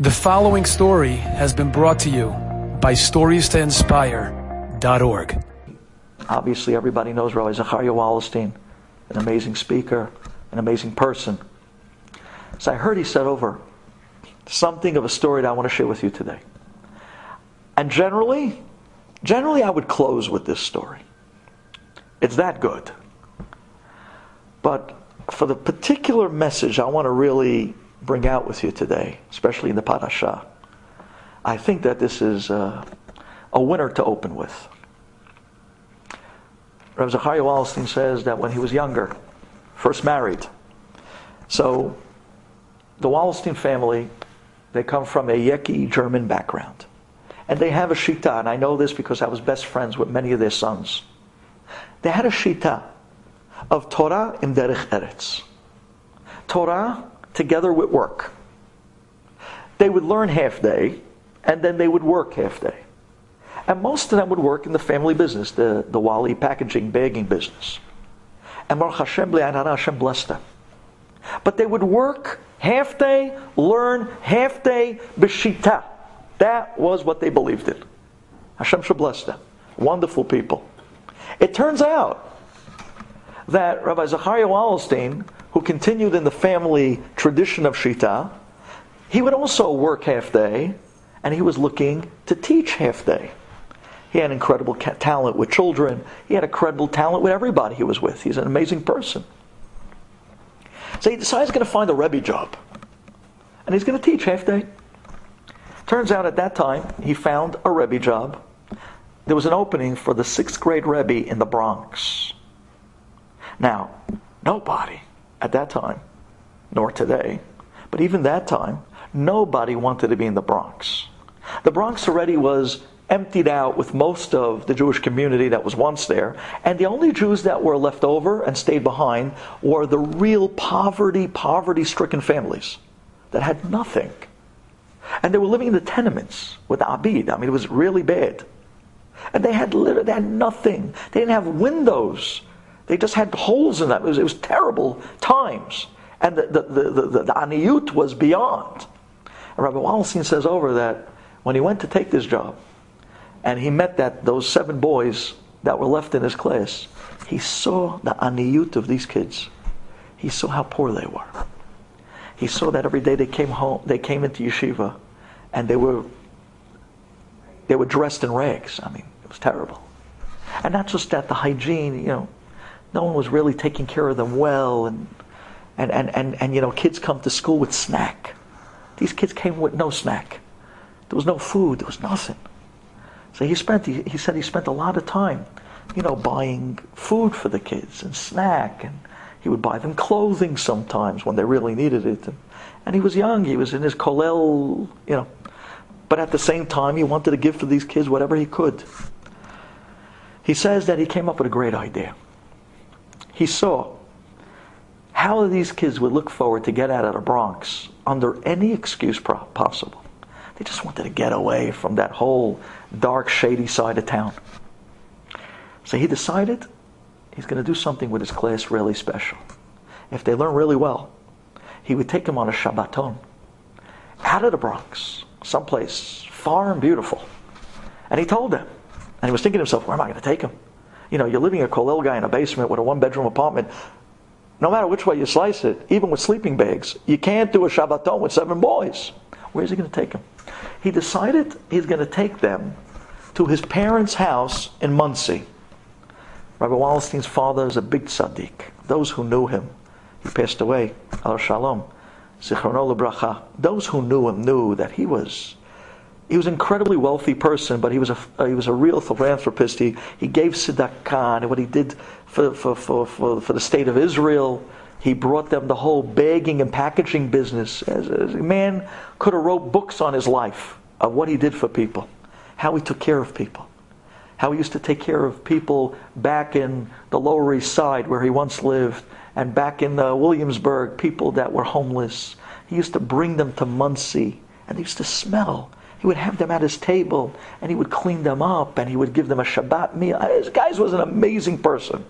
The following story has been brought to you by StoriesToInspire.org. Obviously, everybody knows Rabbi Zachariah Wallerstein, an amazing speaker, an amazing person. So I heard he said over something of a story that I want to share with you today. And generally, generally I would close with this story. It's that good. But for the particular message I want to really bring out with you today, especially in the parasha, I think that this is uh, a winner to open with. Rav Zachariah Wallerstein says that when he was younger, first married, so the Wallerstein family, they come from a Yeki German background. And they have a shita, and I know this because I was best friends with many of their sons. They had a shita of Torah in Derech Eretz. Torah together with work. They would learn half day, and then they would work half day. And most of them would work in the family business, the, the Wally packaging, bagging business. And Baruch Hashem, Hashem blessed them. But they would work half day, learn half day, b'shita. That was what they believed in. Hashem should bless them. Wonderful people. It turns out that Rabbi Zachariah Wallerstein who continued in the family tradition of Shita, he would also work half day, and he was looking to teach half day. He had incredible talent with children. He had incredible talent with everybody he was with. He's an amazing person. So he decides he's going to find a Rebbe job. And he's going to teach half day. Turns out at that time, he found a Rebbe job. There was an opening for the sixth grade Rebbe in the Bronx. Now, nobody at that time, nor today, but even that time, nobody wanted to be in the Bronx. The Bronx already was emptied out with most of the Jewish community that was once there, and the only Jews that were left over and stayed behind were the real poverty, poverty stricken families that had nothing. And they were living in the tenements with Abid. I mean, it was really bad. And they had, they had nothing. They didn't have windows. They just had holes in them. It was, it was terrible times. And the, the, the, the, the aniyut was beyond. And Rabbi Wallerstein says over that when he went to take this job, and he met that those seven boys that were left in his class, he saw the aniyut of these kids. He saw how poor they were. He saw that every day they came home, they came into yeshiva, and they were they were dressed in rags. I mean, it was terrible. And not just that, the hygiene, you know, no one was really taking care of them well and and, and, and, and you know kids come to school with snack. These kids came with no snack. There was no food. There was nothing. So he spent he, he said he spent a lot of time you know buying food for the kids and snack and he would buy them clothing sometimes when they really needed it. And, and he was young. He was in his kollel you know. But at the same time he wanted to give to these kids whatever he could. He says that he came up with a great idea he saw how these kids would look forward to get out of the Bronx under any excuse possible. They just wanted to get away from that whole dark, shady side of town. So he decided he's going to do something with his class really special. If they learn really well, he would take them on a Shabbaton out of the Bronx, someplace far and beautiful. And he told them, and he was thinking to himself, where am I going to take them? You know, you're living a kollel guy in a basement with a one bedroom apartment. No matter which way you slice it, even with sleeping bags, you can't do a Shabbaton with seven boys. Where's he going to take them? He decided he's going to take them to his parents' house in Monsey. Rabbi Wallerstein's father is a big tzaddik. Those who knew him, he passed away, al shalom, zichrono lebracha. Those who knew him knew that he was he was an incredibly wealthy person, but he was a, uh, he was a real philanthropist. He, he gave tzedakah and what he did for, for, for, for, for the state of Israel. He brought them the whole bagging and packaging business. As, as a man could have wrote books on his life of what he did for people, how he took care of people, how he used to take care of people back in the Lower East Side where he once lived, and back in the Williamsburg, people that were homeless. He used to bring them to Monsey, and they used to smell he would have them at his table and he would clean them up and he would give them a Shabbat meal. This guy was an amazing person.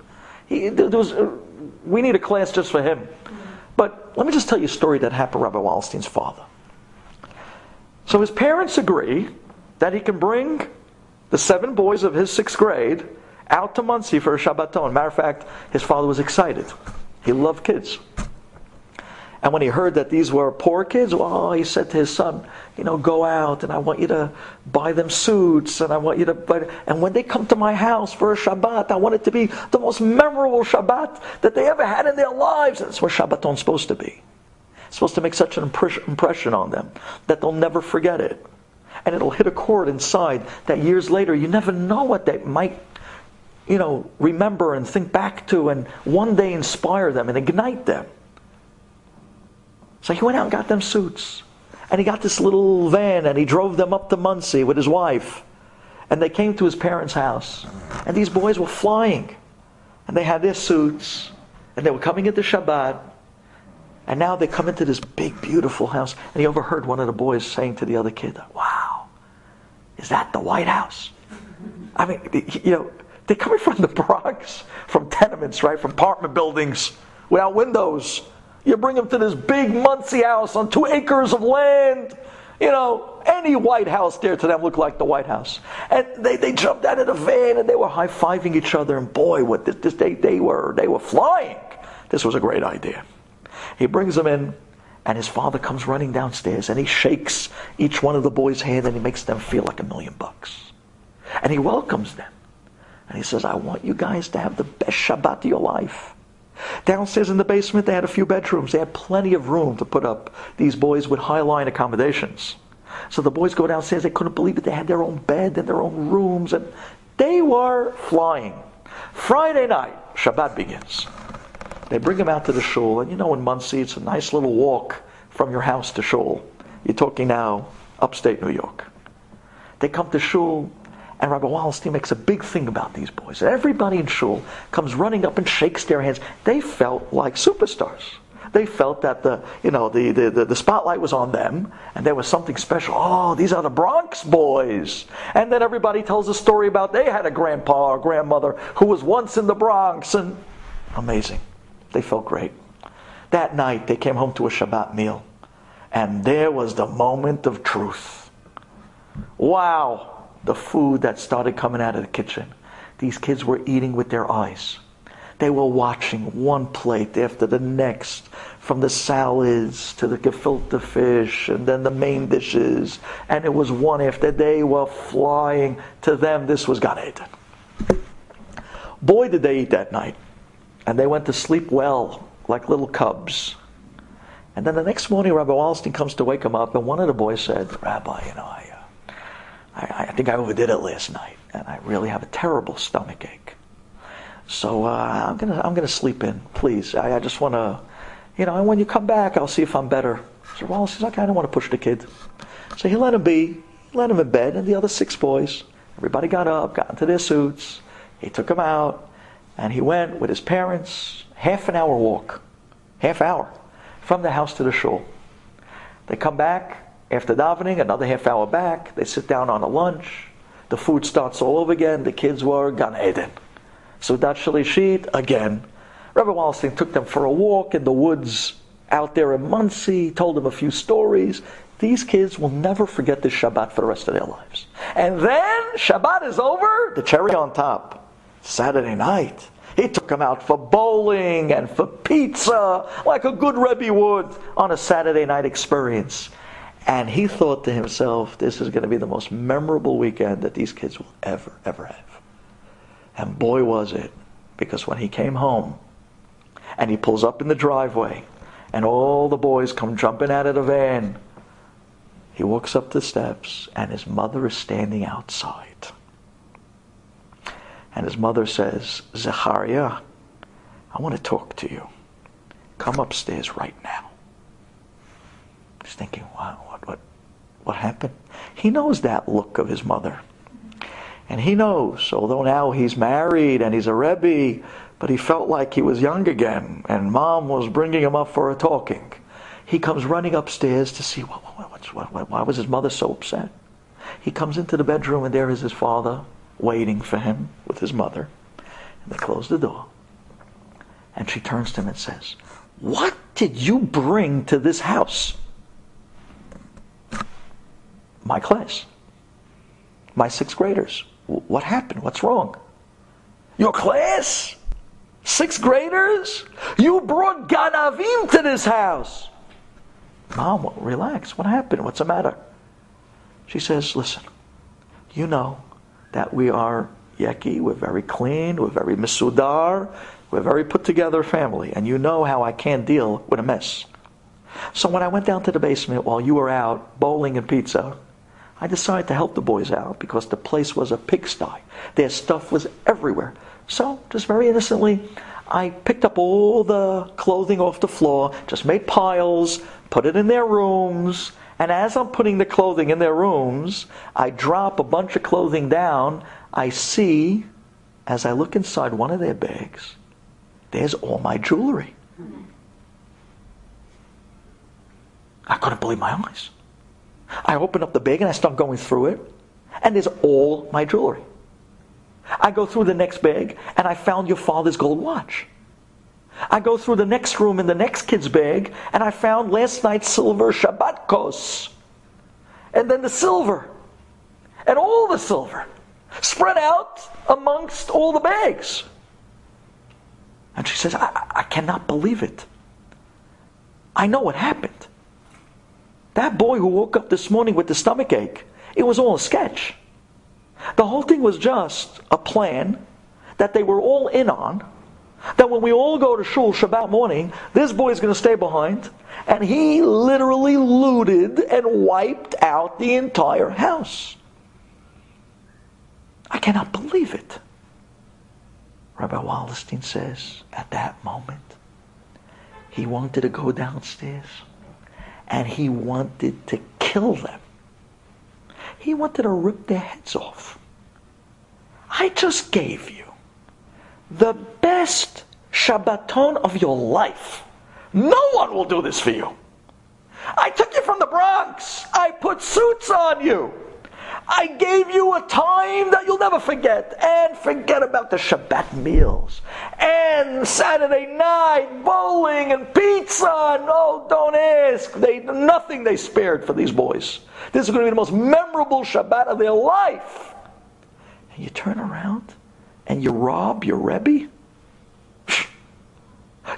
He, there was, uh, we need a class just for him. But let me just tell you a story that happened Rabbi Wallerstein's father. So his parents agree that he can bring the seven boys of his sixth grade out to Monsey for a Shabbaton. Matter of fact, his father was excited. He loved kids. And when he heard that these were poor kids, well, he said to his son, you know, go out and I want you to buy them suits and I want you to buy, and when they come to my house for a Shabbat, I want it to be the most memorable Shabbat that they ever had in their lives. That's what Shabbaton's supposed to be. It's supposed to make such an impression on them that they'll never forget it. And it'll hit a chord inside that years later you never know what they might you know, remember and think back to and one day inspire them and ignite them. So he went out and got them suits. And he got this little van and he drove them up to Monsey with his wife. And they came to his parents' house. And these boys were flying. And they had their suits. And they were coming into Shabbat. And now they come into this big, beautiful house. And he overheard one of the boys saying to the other kid, Wow, is that the White House? I mean, you know, they're coming from the Bronx, from tenements, right? From apartment buildings without windows. You bring them to this big Monsey house on two acres of land. You know, any White House there to them looked like the White House. And they, they jumped out of the van and they were high fiving each other. And boy, what this, this they, they were they were flying. This was a great idea. He brings them in, and his father comes running downstairs and he shakes each one of the boys' hand and he makes them feel like a million bucks. And he welcomes them. And he says, I want you guys to have the best Shabbat of your life. Downstairs in the basement, they had a few bedrooms. They had plenty of room to put up these boys with high line accommodations. So the boys go downstairs. They couldn't believe it. They had their own bed and their own rooms, and they were flying. Friday night, Shabbat begins. They bring them out to the shul, and you know in Monsey, it's a nice little walk from your house to shul. You're talking now upstate New York. They come to shul, and Rabbi Wallerstein makes a big thing about these boys. Everybody in shul comes running up and shakes their hands. They felt like superstars. They felt that the you know the, the, the, spotlight was on them and there was something special. Oh, these are the Bronx boys. And then everybody tells a story about they had a grandpa or grandmother who was once in the Bronx and amazing. They felt great. That night they came home to a Shabbat meal and there was the moment of truth. Wow the food that started coming out of the kitchen. These kids were eating with their eyes. They were watching one plate after the next, from the salads to the gefilte fish, and then the main dishes, and it was one after they were flying. To them, this was Gan Eden. Boy, did they eat that night. And they went to sleep well, like little cubs. And then the next morning, Rabbi Wallerstein comes to wake them up, and one of the boys said, Rabbi, you know, I, I, I think I overdid it last night, and I really have a terrible stomach ache. So uh, I'm gonna I'm gonna sleep in, please. I, I just want to, you know. And when you come back, I'll see if I'm better. So Wallace says, okay, I don't want to push the kid. So he let him be. Let him in bed, and the other six boys, everybody got up, got into their suits. He took them out, and he went with his parents. Half an hour walk, half hour, from the house to the shul. They come back. After davening, another half hour back, they sit down on a lunch. The food starts all over again. The kids were Gan Eden. Seudat Shalishit, again. Rabbi Wallerstein took them for a walk in the woods out there in Monsey, told them a few stories. These kids will never forget this Shabbat for the rest of their lives. And then Shabbat is over, the cherry on top. Saturday night. He took them out for bowling and for pizza, like a good Rebbe would on a Saturday night experience. And he thought to himself, this is going to be the most memorable weekend that these kids will ever, ever have. And boy, was it. Because when he came home and he pulls up in the driveway and all the boys come jumping out of the van, he walks up the steps and his mother is standing outside. And his mother says, Zachariah, I want to talk to you. Come upstairs right now. He's thinking, wow, what, happened? He knows that look of his mother. And he knows, although now he's married and he's a Rebbe, but he felt like he was young again, and mom was bringing him up for a talking. He comes running upstairs to see what, what, what, why was his mother so upset. He comes into the bedroom, and there is his father waiting for him with his mother. And they close the door. And she turns to him and says, What did you bring to this house? My class. My sixth graders. What happened? What's wrong? Your class? Sixth graders? You brought Ganavim to this house. Mom, relax. What happened? What's the matter? She says, Listen, you know that we are Yeki, we're very clean, we're very misudar, we're very put together family, and you know how I can't deal with a mess. So when I went down to the basement while you were out bowling and pizza, I decided to help the boys out because the place was a pigsty. Their stuff was everywhere. So, just very innocently, I picked up all the clothing off the floor, just made piles, put it in their rooms, and as I'm putting the clothing in their rooms, I drop a bunch of clothing down. I see, as I look inside one of their bags, there's all my jewelry. I couldn't believe my eyes. I open up the bag and I start going through it, and there's all my jewelry. I go through the next bag and I found your father's gold watch. I go through the next room in the next kid's bag and I found last night's silver Shabbat kos. And then the silver. And all the silver. Spread out amongst all the bags. And she says, I, I cannot believe it. I know what happened. That boy who woke up this morning with the stomach ache, it was all a sketch. The whole thing was just a plan that they were all in on. That when we all go to shul Shabbat morning, this boy is going to stay behind, and he literally looted and wiped out the entire house. I cannot believe it. Rabbi Wallerstein says at that moment, he wanted to go downstairs and he wanted to kill them. He wanted to rip their heads off. I just gave you the best Shabbaton of your life. No one will do this for you. I took you from the Bronx. I put suits on you. I gave you a time that you'll never forget. And forget about the Shabbat meals. And Saturday night bowling and pizza. No, don't ask. They, nothing they spared for these boys. This is going to be the most memorable Shabbat of their life. And you turn around and you rob your Rebbe.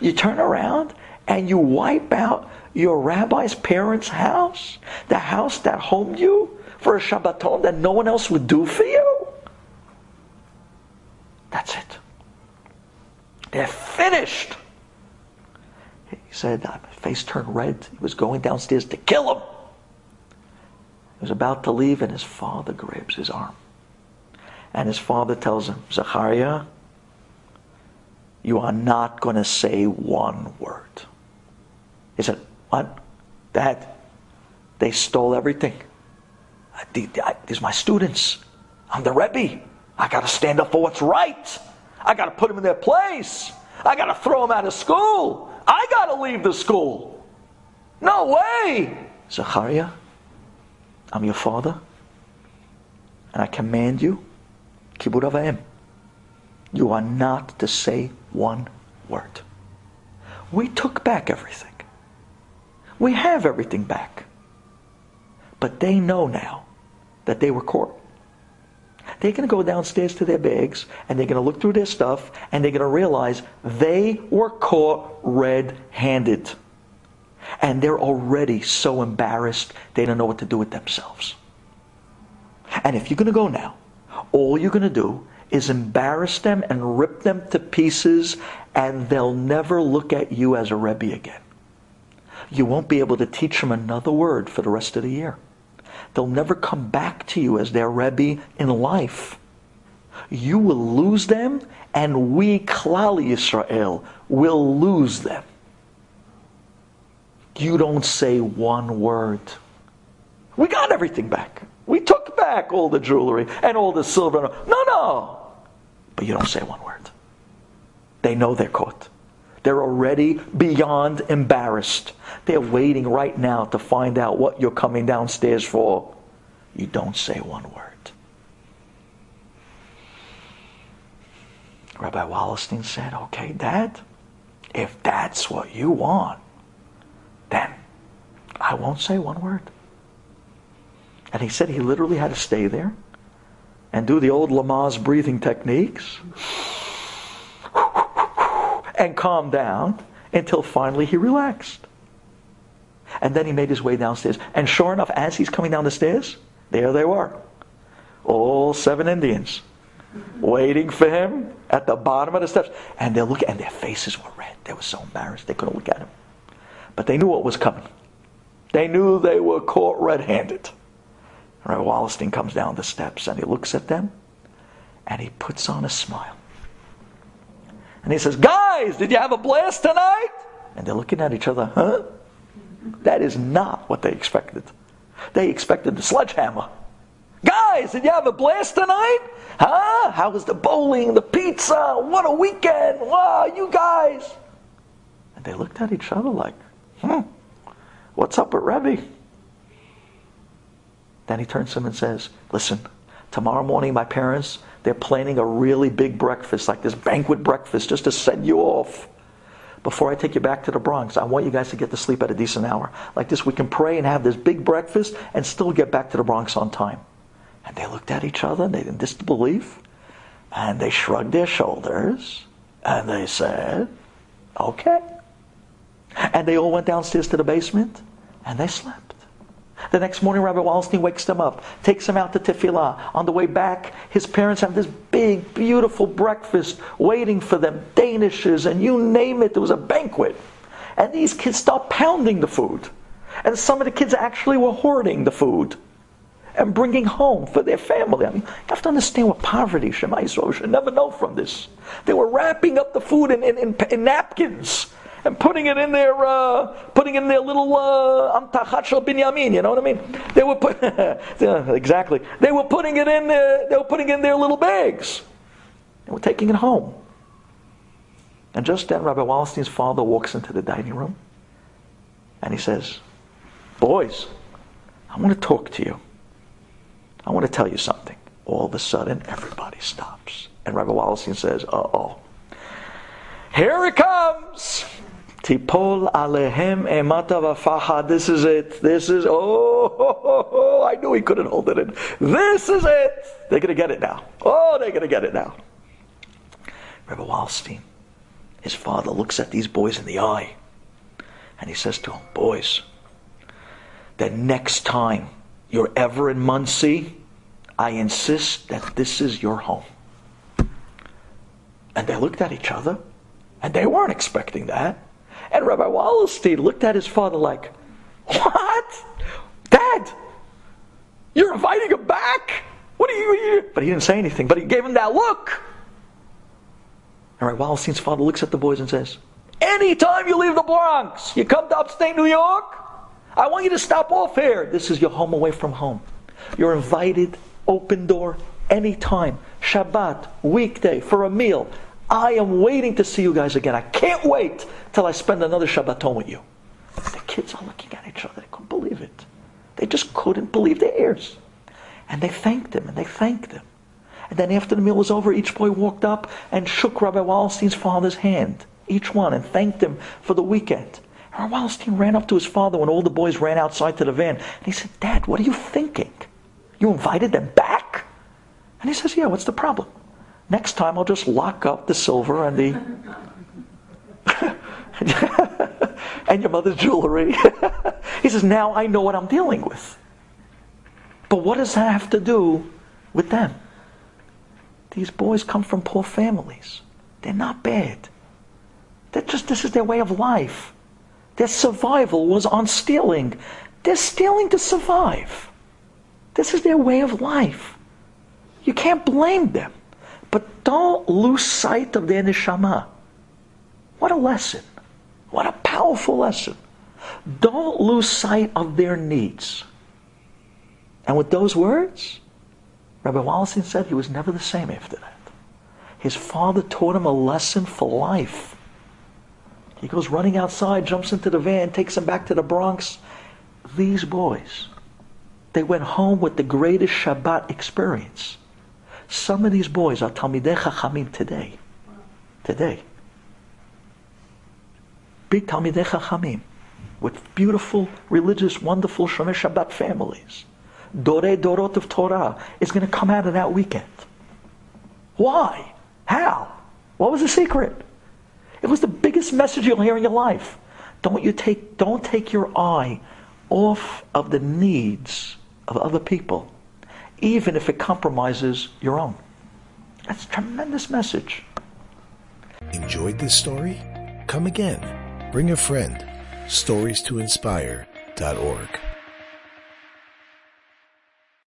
You turn around and you wipe out your rabbi's parents' house, the house that homed you for a Shabbaton that no one else would do for you? That's it. They're finished. He said, uh, his face turned red. He was going downstairs to kill him. He was about to leave, and his father grabs his arm. And his father tells him, Zachariah, you are not going to say one word. He said, What? Dad, they stole everything. These are my students. I'm the Rebbe. I got to stand up for what's right. I got to put them in their place. I got to throw them out of school. I got to leave the school. No way. Zachariah, I'm your father, and I command you, kibud avayim, you are not to say one word. We took back everything. We have everything back. But they know now that they were caught. They're going to go downstairs to their bags and they're going to look through their stuff and they're going to realize they were caught red handed. And they're already so embarrassed they don't know what to do with themselves. And if you're going to go now, all you're going to do is embarrass them and rip them to pieces, and they'll never look at you as a Rebbe again. You won't be able to teach them another word for the rest of the year. They'll never come back to you as their Rebbe in life. You will lose them, and we, Klal Yisrael, will lose them. You don't say one word. We got everything back. We took back all the jewelry and all the silver. No, no. But you don't say one word. They know they're caught. They're already beyond embarrassed. They're waiting right now to find out what you're coming downstairs for. You don't say one word. Rabbi Wallerstein said, Okay, Dad, if that's what you want, then I won't say one word. And he said he literally had to stay there and do the old Lamaze breathing techniques and calmed down until finally he relaxed. And then he made his way downstairs. And sure enough, as he's coming down the stairs, there they were. All seven Indians waiting for him at the bottom of the steps. And they're looking, and their faces were red. They were so embarrassed they couldn't look at him. But they knew what was coming. They knew they were caught red handed. Rabbi Wallerstein comes down the steps and he looks at them and he puts on a smile. And he says, Guys, did you have a blast tonight? And they're looking at each other, huh? That is not what they expected. They expected the sledgehammer. Guys, did you have a blast tonight? Huh? How was the bowling, the pizza? What a weekend! Wow, you guys! And they looked at each other like, hmm, what's up with Rebbe? Then he turns to him and says, Listen, tomorrow morning my parents, they're planning a really big breakfast, like this banquet breakfast, just to send you off. Before I take you back to the Bronx, I want you guys to get to sleep at a decent hour. Like this, we can pray and have this big breakfast and still get back to the Bronx on time. And they looked at each other and they didn't disbelieve. And they shrugged their shoulders and they said, Okay. And they all went downstairs to the basement and they slept. The next morning, Rabbi Wallerstein wakes them up, takes them out to tefillah. On the way back, his parents have this big, beautiful breakfast waiting for them, danishes, and you name it. There was a banquet. And these kids start pounding the food. And some of the kids actually were hoarding the food and bringing home for their family. I mean, you have to understand what poverty, Shema Yisrael, should never know from this. They were wrapping up the food in, in, in, in napkins and putting it in their uh, putting in their little amtachat uh, binyamin. You know what I mean? They were put, yeah, exactly. They were putting it in. Their, they were putting in their little bags. They were taking it home. And just then, Rabbi Wallerstein's father walks into the dining room, and he says, "Boys, I want to talk to you. I want to tell you something." All of a sudden, everybody stops, and Rabbi Wallenstein says, "Uh oh." Here it comes. Tipol alehem emata vafaha. This is it. This is, oh, oh, oh, oh, I knew he couldn't hold it in. This is it. They're going to get it now. Oh, they're going to get it now. Rebbe Wallerstein, his father looks at these boys in the eye and he says to them, Boys, the next time you're ever in Monsey, I insist that this is your home. And they looked at each other and they weren't expecting that. And Rabbi Wallerstein looked at his father like, What? Dad, you're inviting him back? What are you? But he didn't say anything, but he gave him that look. And Rabbi Wallerstein's father looks at the boys and says, Anytime you leave the Bronx, you come to upstate New York, I want you to stop off here. This is your home away from home. You're invited, open door, anytime. Shabbat, weekday, for a meal. I am waiting to see you guys again. I can't wait till I spend another Shabbaton with you. The kids are looking at each other. They couldn't believe it. They just couldn't believe their ears. And they thanked him, and they thanked him. And then after the meal was over, each boy walked up and shook Rabbi Wallerstein's father's hand, each one, and thanked him for the weekend. And Rabbi Wallerstein ran up to his father when all the boys ran outside to the van. And he said, Dad, what are you thinking? You invited them back? And he says, Yeah, what's the problem? Next time I'll just lock up the silver and the and your mother's jewelry. he says, now I know what I'm dealing with. But what does that have to do with them? These boys come from poor families. They're not bad. They're just this is their way of life. Their survival was on stealing. They're stealing to survive. This is their way of life. You can't blame them. But don't lose sight of their neshama. What a lesson. What a powerful lesson. Don't lose sight of their needs. And with those words, Rabbi Wallerstein said he was never the same after that. His father taught him a lesson for life. He goes running outside, jumps into the van, takes him back to the Bronx. These boys, they went home with the greatest Shabbat experience. Some of these boys are Talmidei Chachamim today. Today. Big Talmidei Chachamim with beautiful, religious, wonderful Shomer Shabbat families. Dore Dorot of Torah, is going to come out of that weekend. Why? How? What was the secret? It was the biggest message you'll hear in your life. Don't you take, don't take your eye off of the needs of other people, even if it compromises your own. That's a tremendous message. Enjoyed this story? Come again. Bring a friend. Stories to inspire.org.